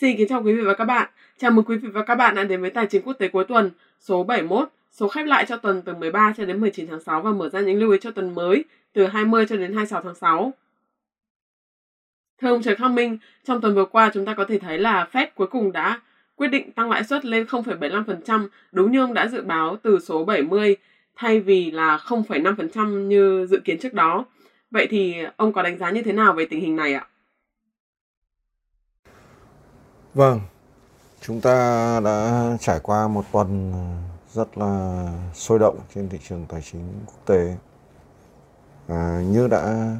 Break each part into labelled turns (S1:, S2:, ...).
S1: Xin kính chào quý vị và các bạn. Chào mừng quý vị và các bạn đã đến với Tài chính quốc tế cuối tuần số 71, số khép lại cho tuần từ 13 cho đến 19 tháng 6 và mở ra những lưu ý cho tuần mới từ 20 cho đến 26 tháng 6. Thưa ông Trần Khang Minh, trong tuần vừa qua chúng ta có thể thấy là Fed cuối cùng đã quyết định tăng lãi suất lên 0,75% đúng như ông đã dự báo từ số 70 thay vì là 0,5% như dự kiến trước đó. Vậy thì ông có đánh giá như thế nào về tình hình này ạ?
S2: Vâng, chúng ta đã trải qua một tuần rất là sôi động trên thị trường tài chính quốc tế. À, như đã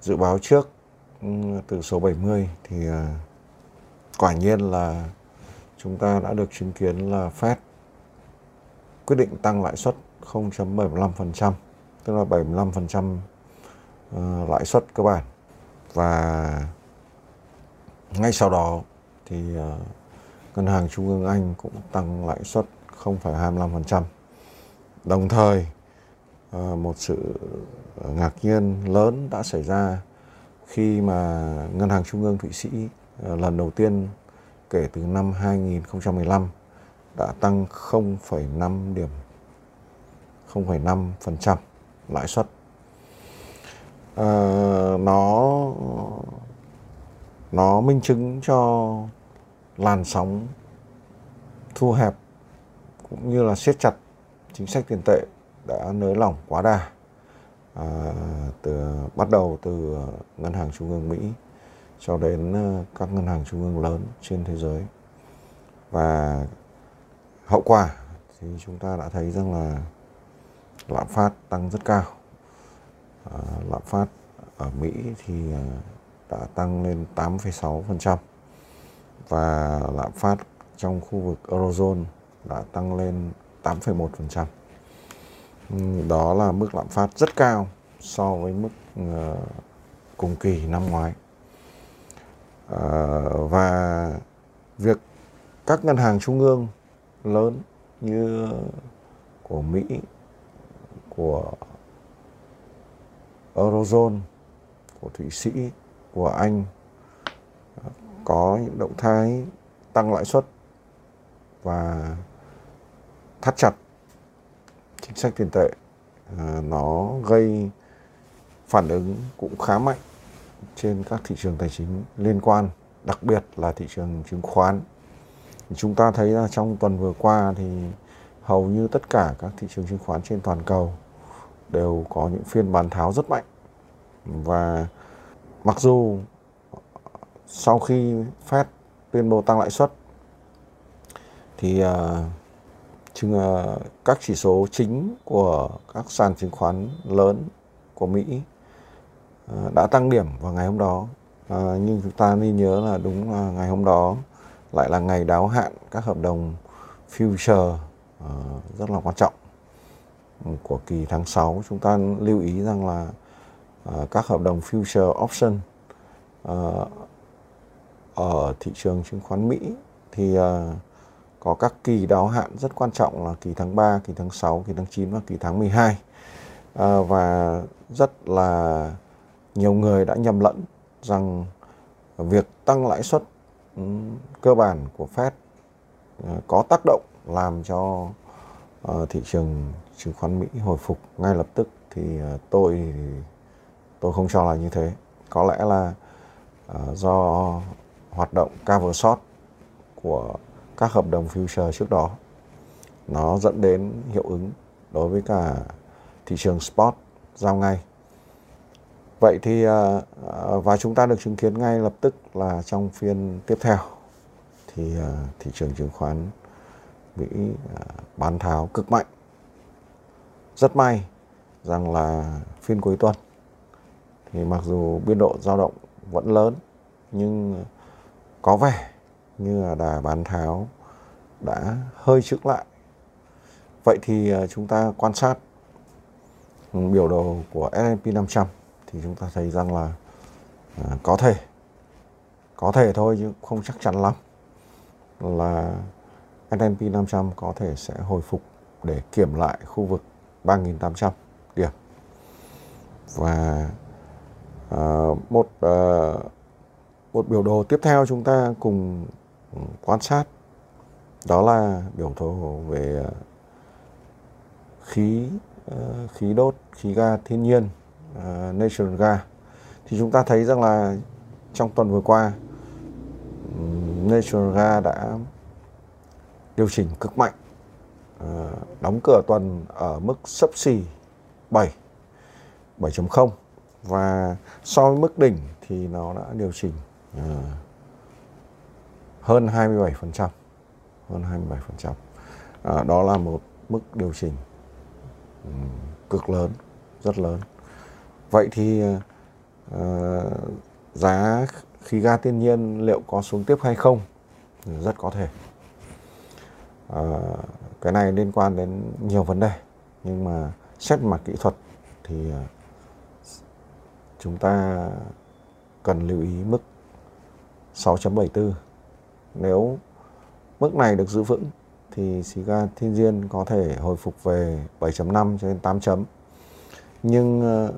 S2: dự báo trước ừ, từ số 70 thì à, quả nhiên là chúng ta đã được chứng kiến là Fed quyết định tăng lãi suất 0.75%, tức là 75% à, ờ, lãi suất cơ bản và ngay sau đó thì uh, ngân hàng trung ương Anh cũng tăng lãi suất 0,25%. Đồng thời uh, một sự ờ, ngạc nhiên lớn đã xảy ra khi mà ngân hàng trung ương Thụy Sĩ uh, lần đầu tiên kể từ năm 2015 đã tăng 0,5 điểm 0,5% lãi suất. À, nó nó minh chứng cho làn sóng thu hẹp cũng như là siết chặt chính sách tiền tệ đã nới lỏng quá đà à, từ bắt đầu từ ngân hàng trung ương Mỹ cho đến ờ, các ngân hàng trung ương lớn trên thế giới. Và hậu quả thì chúng ta đã thấy rằng là lạm phát tăng rất cao. À, lạm phát ở Mỹ thì ờ, đã tăng lên 8,6% và lạm phát trong khu vực Eurozone đã tăng lên 8,1%. Đó là mức lạm phát rất cao so với mức ờ, cùng kỳ năm ngoái. Ờ, và việc các ngân hàng trung ương lớn như của Mỹ, của Eurozone, của Thụy Sĩ, của Anh có những động thái tăng lãi suất và thắt chặt chính sách tiền tệ à, nó gây phản ứng cũng khá mạnh trên các thị trường tài chính liên quan đặc biệt là thị trường chứng khoán. Chúng ta thấy là trong tuần vừa qua thì hầu như tất cả các thị trường chứng khoán trên toàn cầu đều có những phiên bán tháo rất mạnh. Và mặc dù sau khi Fed tuyên bố tăng lãi suất thì uh, chứng, uh, các chỉ số chính của các sàn chứng khoán lớn của Mỹ uh, đã tăng điểm vào ngày hôm đó. Uh, nhưng chúng ta nên nhớ là đúng là ngày hôm đó lại là ngày đáo hạn các hợp đồng future uh, rất là quan trọng ừ, của kỳ tháng 6. Chúng ta lưu ý rằng là uh, các hợp đồng future option uh, ở thị trường chứng khoán Mỹ thì ờ, có các kỳ đáo hạn rất quan trọng là kỳ tháng 3, kỳ tháng 6, kỳ tháng 9 và kỳ tháng 12. À, ờ, và rất là nhiều người đã nhầm lẫn rằng việc tăng lãi suất cơ bản của Fed ờ, có tác động làm cho thị trường chứng khoán Mỹ hồi phục ngay lập tức thì tôi tôi không cho là như thế. Có lẽ là do hoạt động cover short của các hợp đồng future trước đó. Nó dẫn đến hiệu ứng đối với cả thị trường spot giao ngay. Vậy thì à, à, và chúng ta được chứng kiến ngay lập tức là trong phiên tiếp theo thì à, thị trường chứng khoán Mỹ bán tháo cực mạnh. Rất may rằng là phiên cuối tuần thì mặc dù biên độ dao động vẫn lớn nhưng có vẻ như là đà bán tháo đã hơi chững lại. Vậy thì ờ, chúng ta quan sát biểu đồ của S&P 500 thì chúng ta thấy rằng là à, có thể có thể thôi chứ không chắc chắn lắm là S&P 500 có thể sẽ hồi phục để kiểm lại khu vực 3.800 điểm và uh, một uh, một biểu đồ tiếp theo chúng ta cùng ừ, quan sát, đó là biểu đồ về ờ, khí ờ, khí đốt, khí ga thiên nhiên ờ, natural gas thì chúng ta thấy rằng là trong tuần vừa qua ừ, natural gas đã điều chỉnh cực mạnh đóng cửa tuần ở mức sấp xỉ 7 7.0 và so với mức đỉnh thì nó đã điều chỉnh Ờ. hơn 27% hơn 27%. À, ờ, đó là một mức điều chỉnh cực lớn, rất lớn. Vậy thì à, giá khí ga thiên nhiên liệu có xuống tiếp hay không? Ừ, rất có thể. À, cái này liên quan đến nhiều vấn đề nhưng mà xét mặt kỹ thuật thì chúng ta cần lưu ý mức 6.74 nếu mức này được giữ vững thì xì ga thiên nhiên có thể hồi phục về 7.5 cho đến 8 chấm. Nhưng ờ,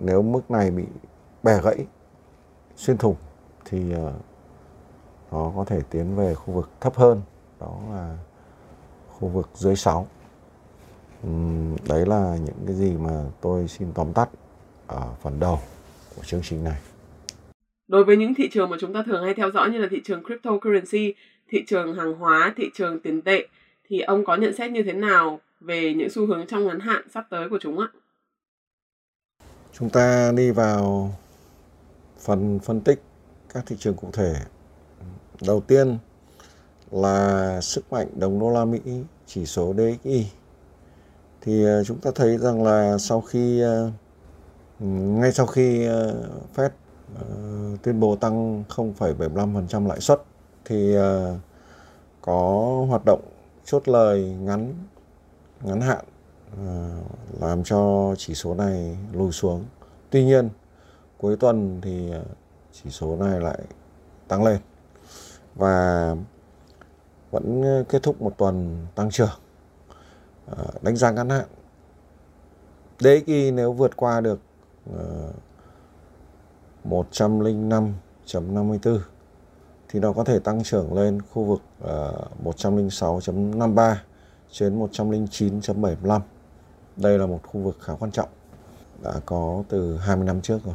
S2: nếu mức này bị bẻ gãy, xuyên thủng thì ờ, nó có thể tiến về khu vực thấp hơn, đó là khu vực dưới 6. Đấy là những cái gì mà tôi xin tóm tắt ở phần đầu của chương trình này.
S1: Đối với những thị trường mà chúng ta thường hay theo dõi như là thị trường cryptocurrency thị trường hàng hóa, thị trường tiền tệ thì ông có nhận xét như thế nào về những xu hướng trong ngắn hạn sắp tới của chúng ạ?
S2: Chúng ta đi vào phần phân tích các thị trường cụ thể. Đầu tiên là sức mạnh đồng đô la Mỹ chỉ số DXY. Thì ờ, chúng ta thấy rằng là sau khi ờ, ngay sau khi ờ, Fed Ờ, tuyên bố tăng 0,75% lãi suất thì uh, có hoạt động chốt lời ngắn ngắn hạn uh, làm cho chỉ số này lùi xuống. Tuy nhiên cuối tuần thì chỉ số này lại tăng lên và vẫn kết thúc một tuần tăng trưởng. Uh, đánh giá ngắn hạn DXY nếu vượt qua được uh, 105.54 thì nó có thể tăng trưởng lên khu vực ờ, uh, 106.53 trên 109.75. Đây là một khu vực khá quan trọng đã có từ 20 năm trước rồi.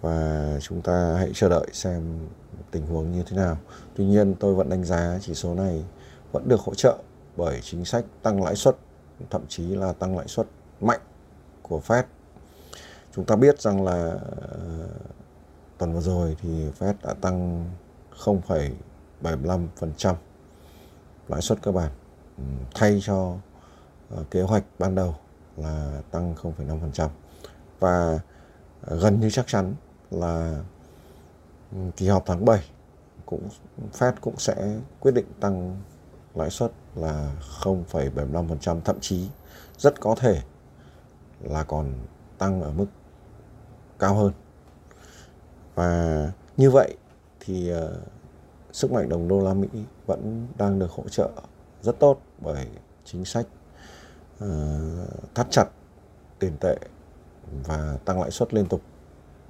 S2: Và chúng ta hãy chờ đợi xem tình huống như thế nào. Tuy nhiên tôi vẫn đánh giá chỉ số này vẫn được hỗ trợ bởi chính sách tăng lãi suất, thậm chí là tăng lãi suất mạnh của Fed. Chúng ta biết rằng là uh, tuần vừa rồi thì Fed đã tăng 0,75% lãi suất cơ bản ừ, thay cho uh, kế hoạch ban đầu là tăng 0,5% và uh, gần như chắc chắn là ừ, kỳ họp tháng 7 cũng Fed cũng sẽ quyết định tăng lãi suất là 0,75% thậm chí rất có thể là còn tăng ở mức cao hơn và như vậy thì uh, sức mạnh đồng đô la Mỹ vẫn đang được hỗ trợ rất tốt bởi chính sách uh, thắt chặt tiền tệ và tăng lãi suất liên tục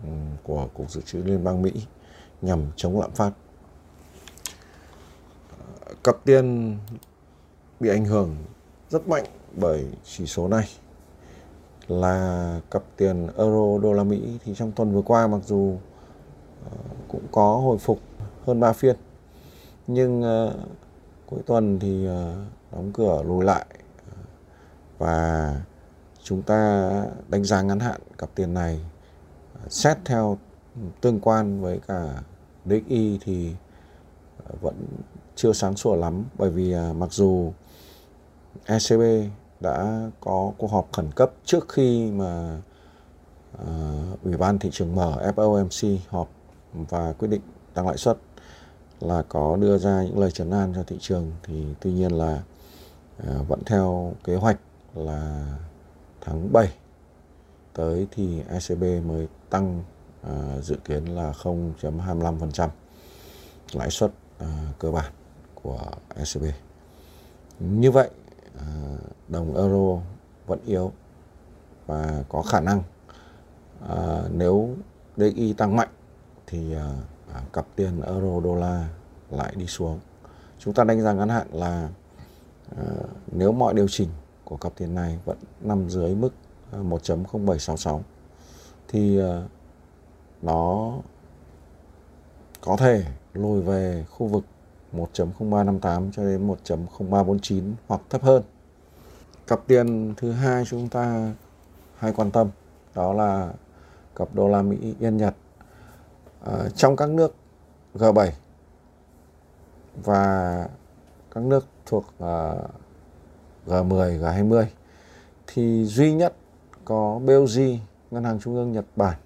S2: ừ, của cục dự trữ liên bang Mỹ nhằm chống lạm phát. Ờ, cặp tiền bị ảnh hưởng rất mạnh bởi chỉ số này là cặp tiền euro đô la Mỹ. Thì trong tuần vừa qua mặc dù ờ, cũng có hồi phục hơn 3 phiên, nhưng ờ, cuối tuần thì ờ, đóng cửa lùi lại. Và chúng ta đánh giá ngắn hạn cặp tiền này xét theo tương quan với cả DXY thì vẫn chưa sáng sủa lắm. Bởi vì mặc dù ECB đã có cuộc họp khẩn cấp trước khi mà uh, Ủy ban thị trường mở FOMC họp và quyết định tăng lãi suất là có đưa ra những lời trấn an cho thị trường thì tuy nhiên là uh, vẫn theo kế hoạch là tháng 7 tới thì ECB mới tăng uh, dự kiến là 0.25% lãi suất uh, cơ bản của ECB. Như vậy Ờ, đồng euro vẫn yếu và có khả năng à, nếu DI tăng mạnh thì ờ, à, cặp tiền euro đô la lại đi xuống. Chúng ta đánh giá ngắn hạn là à, nếu mọi điều chỉnh của cặp tiền này vẫn nằm dưới mức 1.0766 thì à, nó có thể lùi về khu vực 1.0358 cho đến 1.0349 hoặc thấp hơn. Cặp tiền thứ hai chúng ta hay quan tâm đó là cặp đô la Mỹ Yên Nhật. À, trong các nước G7 và các nước thuộc à, G10, G20 thì duy nhất có BOJ, Ngân hàng Trung ương Nhật Bản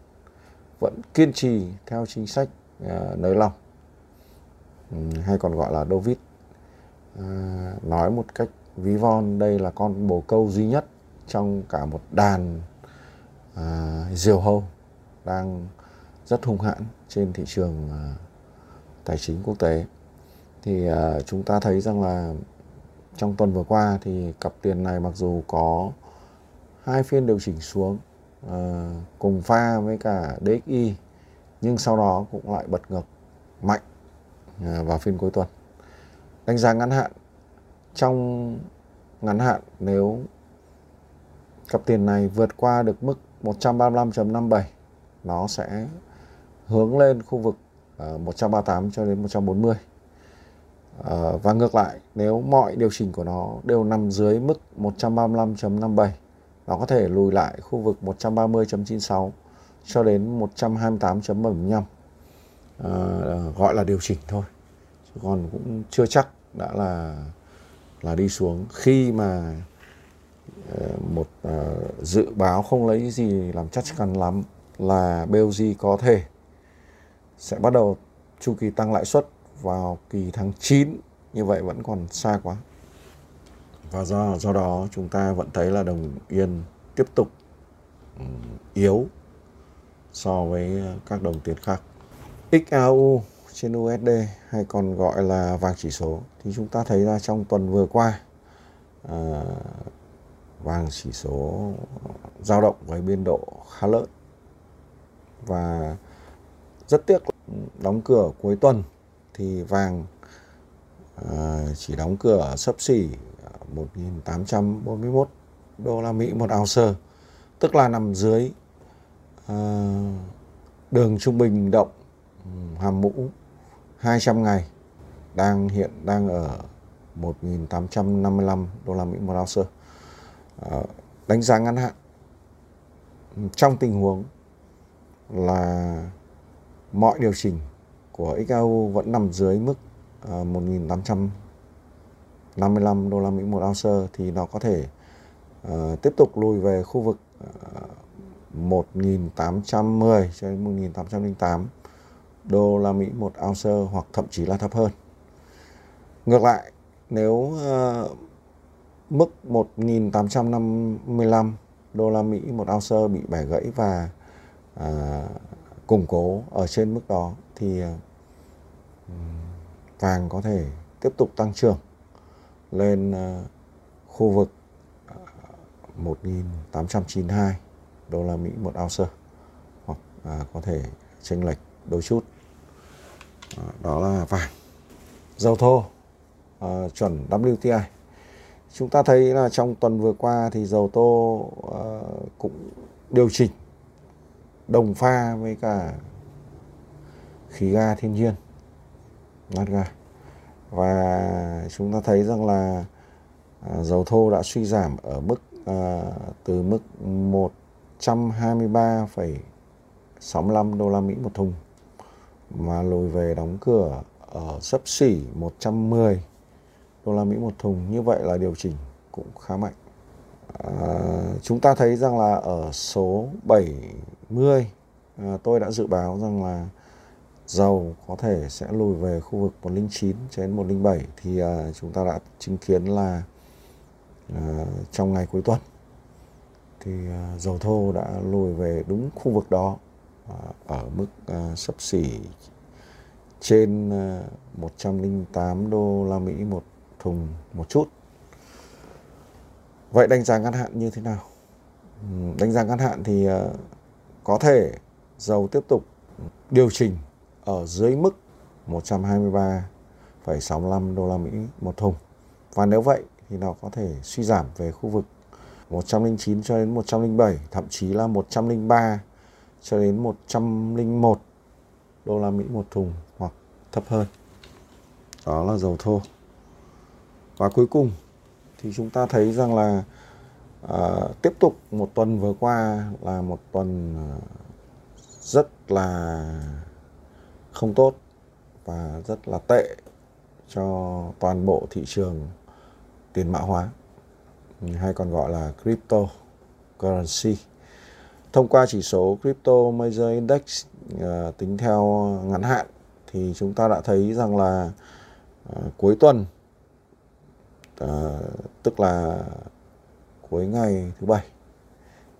S2: vẫn kiên trì theo chính sách à, nới lỏng Ừ, hay còn gọi là Dovit. À, nói một cách ví von, đây là con bồ câu duy nhất trong cả một đàn à, diều hâu đang rất hung hãn trên thị trường à, tài chính quốc tế thì chúng ta thấy rằng là trong tuần vừa qua thì cặp tiền này mặc dù có hai phiên điều chỉnh xuống cùng pha với cả DXY nhưng sau đó cũng lại bật ngược mạnh Ờ, vào phiên cuối tuần. Đánh giá ngắn hạn, trong ngắn hạn nếu cặp tiền này vượt qua được mức 135.57 nó sẽ hướng lên khu vực ờ, 138 cho đến 140 ờ, và ngược lại, nếu mọi điều chỉnh của nó đều nằm dưới mức 135.57 nó có thể lùi lại khu vực 130.96 cho đến 128.75 uh, gọi là điều chỉnh thôi. Chứ còn cũng chưa chắc đã là là đi xuống. Khi mà ờ, một uh, dự báo không lấy gì làm chắc chắn lắm là BOJ có thể sẽ bắt đầu chu kỳ tăng lãi suất vào kỳ tháng 9 như vậy vẫn còn xa quá. Và do do đó chúng ta vẫn thấy là đồng yên tiếp tục ừ, yếu so với các đồng tiền khác. XAU trên USD hay còn gọi là vàng chỉ số. Thì chúng ta thấy là trong tuần vừa qua à, vàng chỉ số dao động với biên độ khá lớn. Và rất tiếc đóng cửa cuối tuần thì vàng à, chỉ đóng cửa sấp xỉ 1.841 đô la Mỹ một ounce tức là nằm dưới à, đường trung bình động hàm mũ 200 ngày đang hiện đang ở 1.855 đô la Mỹ một ounce. À, đánh giá ngắn hạn trong tình huống là mọi điều chỉnh của XAU vẫn nằm dưới mức ờ, uh, 1.855 đô la Mỹ một ounce thì nó có thể uh, tiếp tục lùi về khu vực uh, 1.810 cho đến 1808 đô la Mỹ một ounce hoặc thậm chí là thấp hơn. Ngược lại, nếu uh, mức 1.855 đô la Mỹ một ounce bị bẻ gãy và uh, củng cố ở trên mức đó thì uh, vàng có thể tiếp tục tăng trưởng lên uh, khu vực uh, 1.892 đô la Mỹ một ounce hoặc uh, có thể chênh lệch đôi chút À, đó là vàng. Dầu thô uh, chuẩn WTI chúng ta thấy là trong tuần vừa qua thì dầu thô uh, cũng điều chỉnh đồng pha với cả khí ga thiên nhiên nát ga. Và chúng ta thấy rằng là uh, dầu thô đã suy giảm ở mức uh, từ mức 123,65 đô la Mỹ một thùng mà lùi về đóng cửa ở sấp xỉ 110 đô la Mỹ một thùng như vậy là điều chỉnh cũng khá mạnh. À, chúng ta thấy rằng là ở số 70 à, tôi đã dự báo rằng là dầu có thể sẽ lùi về khu vực 109 đến 107 thì à, chúng ta đã chứng kiến là à, trong ngày cuối tuần thì à, dầu thô đã lùi về đúng khu vực đó. Ờ, ở mức ờ, sấp xỉ trên ờ, 108 đô la Mỹ một thùng một chút. Vậy đánh giá ngắn hạn như thế nào? Ừ, đánh giá ngắn hạn thì có thể dầu tiếp tục điều chỉnh ở dưới mức 123,65 đô la Mỹ một thùng. Và nếu vậy thì nó có thể suy giảm về khu vực 109 cho đến 107, thậm chí là 103 cho đến 101 đô la Mỹ một thùng hoặc thấp hơn. Đó là dầu thô. Và cuối cùng thì chúng ta thấy rằng là à, tiếp tục một tuần vừa qua là một tuần à, rất là không tốt và rất là tệ cho toàn bộ thị trường tiền mã hóa hay còn gọi là crypto currency. Thông qua chỉ số Crypto Major Index uh, tính theo ngắn hạn thì chúng ta đã thấy rằng là uh, cuối tuần uh, tức là cuối ngày thứ bảy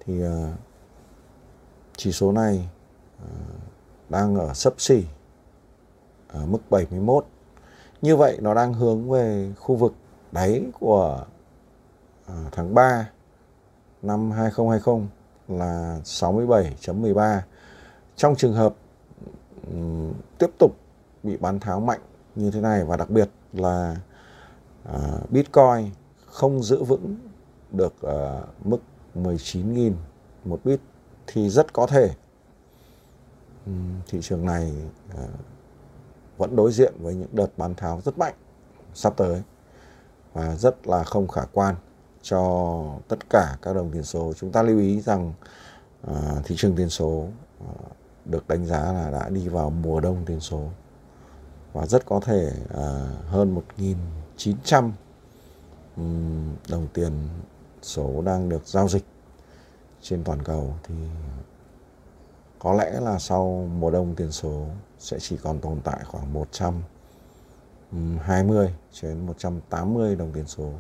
S2: thì uh, chỉ số này uh, đang ở sấp xỉ ở mức 71. Như vậy nó đang hướng về khu vực đáy của tháng 3 năm 2020 là 67.13. Trong trường hợp um, tiếp tục bị bán tháo mạnh như thế này và đặc biệt là uh, Bitcoin không giữ vững được uh, mức 19.000 một bit thì rất có thể um, thị trường này uh, vẫn đối diện với những đợt bán tháo rất mạnh sắp tới và rất là không khả quan cho tất cả các đồng tiền số. Chúng ta lưu ý rằng uh, thị trường tiền số uh, được đánh giá là đã đi vào mùa đông tiền số và rất có thể uh, hơn 1.900 um, đồng tiền số đang được giao dịch trên toàn cầu thì có lẽ là sau mùa đông tiền số sẽ chỉ còn tồn tại khoảng 120 đến 180 đồng tiền số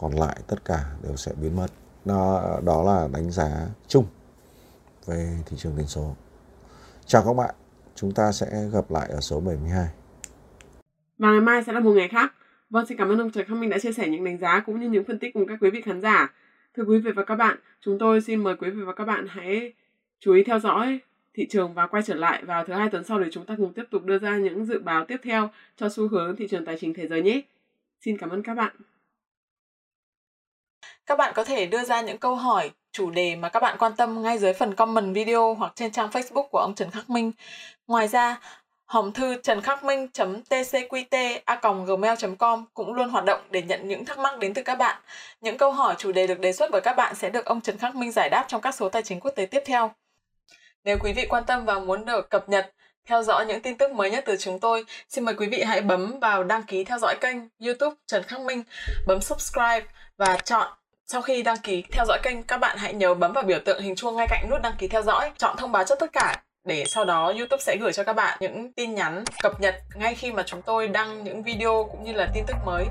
S2: còn lại tất cả đều sẽ biến mất đó, đó là đánh giá chung về thị trường tiền số chào các bạn chúng ta sẽ gặp lại ở số 72
S1: và ngày mai sẽ là một ngày khác Vâng, xin cảm ơn ông Trần Khắc Minh đã chia sẻ những đánh giá cũng như những phân tích cùng các quý vị khán giả. Thưa quý vị và các bạn, chúng tôi xin mời quý vị và các bạn hãy chú ý theo dõi thị trường và quay trở lại vào thứ hai tuần sau để chúng ta cùng tiếp tục đưa ra những dự báo tiếp theo cho xu hướng thị trường tài chính thế giới nhé. Xin cảm ơn các bạn.
S3: Các bạn có thể đưa ra những câu hỏi, chủ đề mà các bạn quan tâm ngay dưới phần comment video hoặc trên trang Facebook của ông Trần Khắc Minh. Ngoài ra, hòm thư trần khắc minh tcqt gmail com cũng luôn hoạt động để nhận những thắc mắc đến từ các bạn. Những câu hỏi chủ đề được đề xuất bởi các bạn sẽ được ông Trần Khắc Minh giải đáp trong các số tài chính quốc tế tiếp theo. Nếu quý vị quan tâm và muốn được cập nhật, theo dõi những tin tức mới nhất từ chúng tôi, xin mời quý vị hãy bấm vào đăng ký theo dõi kênh YouTube Trần Khắc Minh, bấm subscribe và chọn sau khi đăng ký theo dõi kênh, các bạn hãy nhớ bấm vào biểu tượng hình chuông ngay cạnh nút đăng ký theo dõi, chọn thông báo cho tất cả để sau đó YouTube sẽ gửi cho các bạn những tin nhắn cập nhật ngay khi mà chúng tôi đăng những video cũng như là tin tức mới.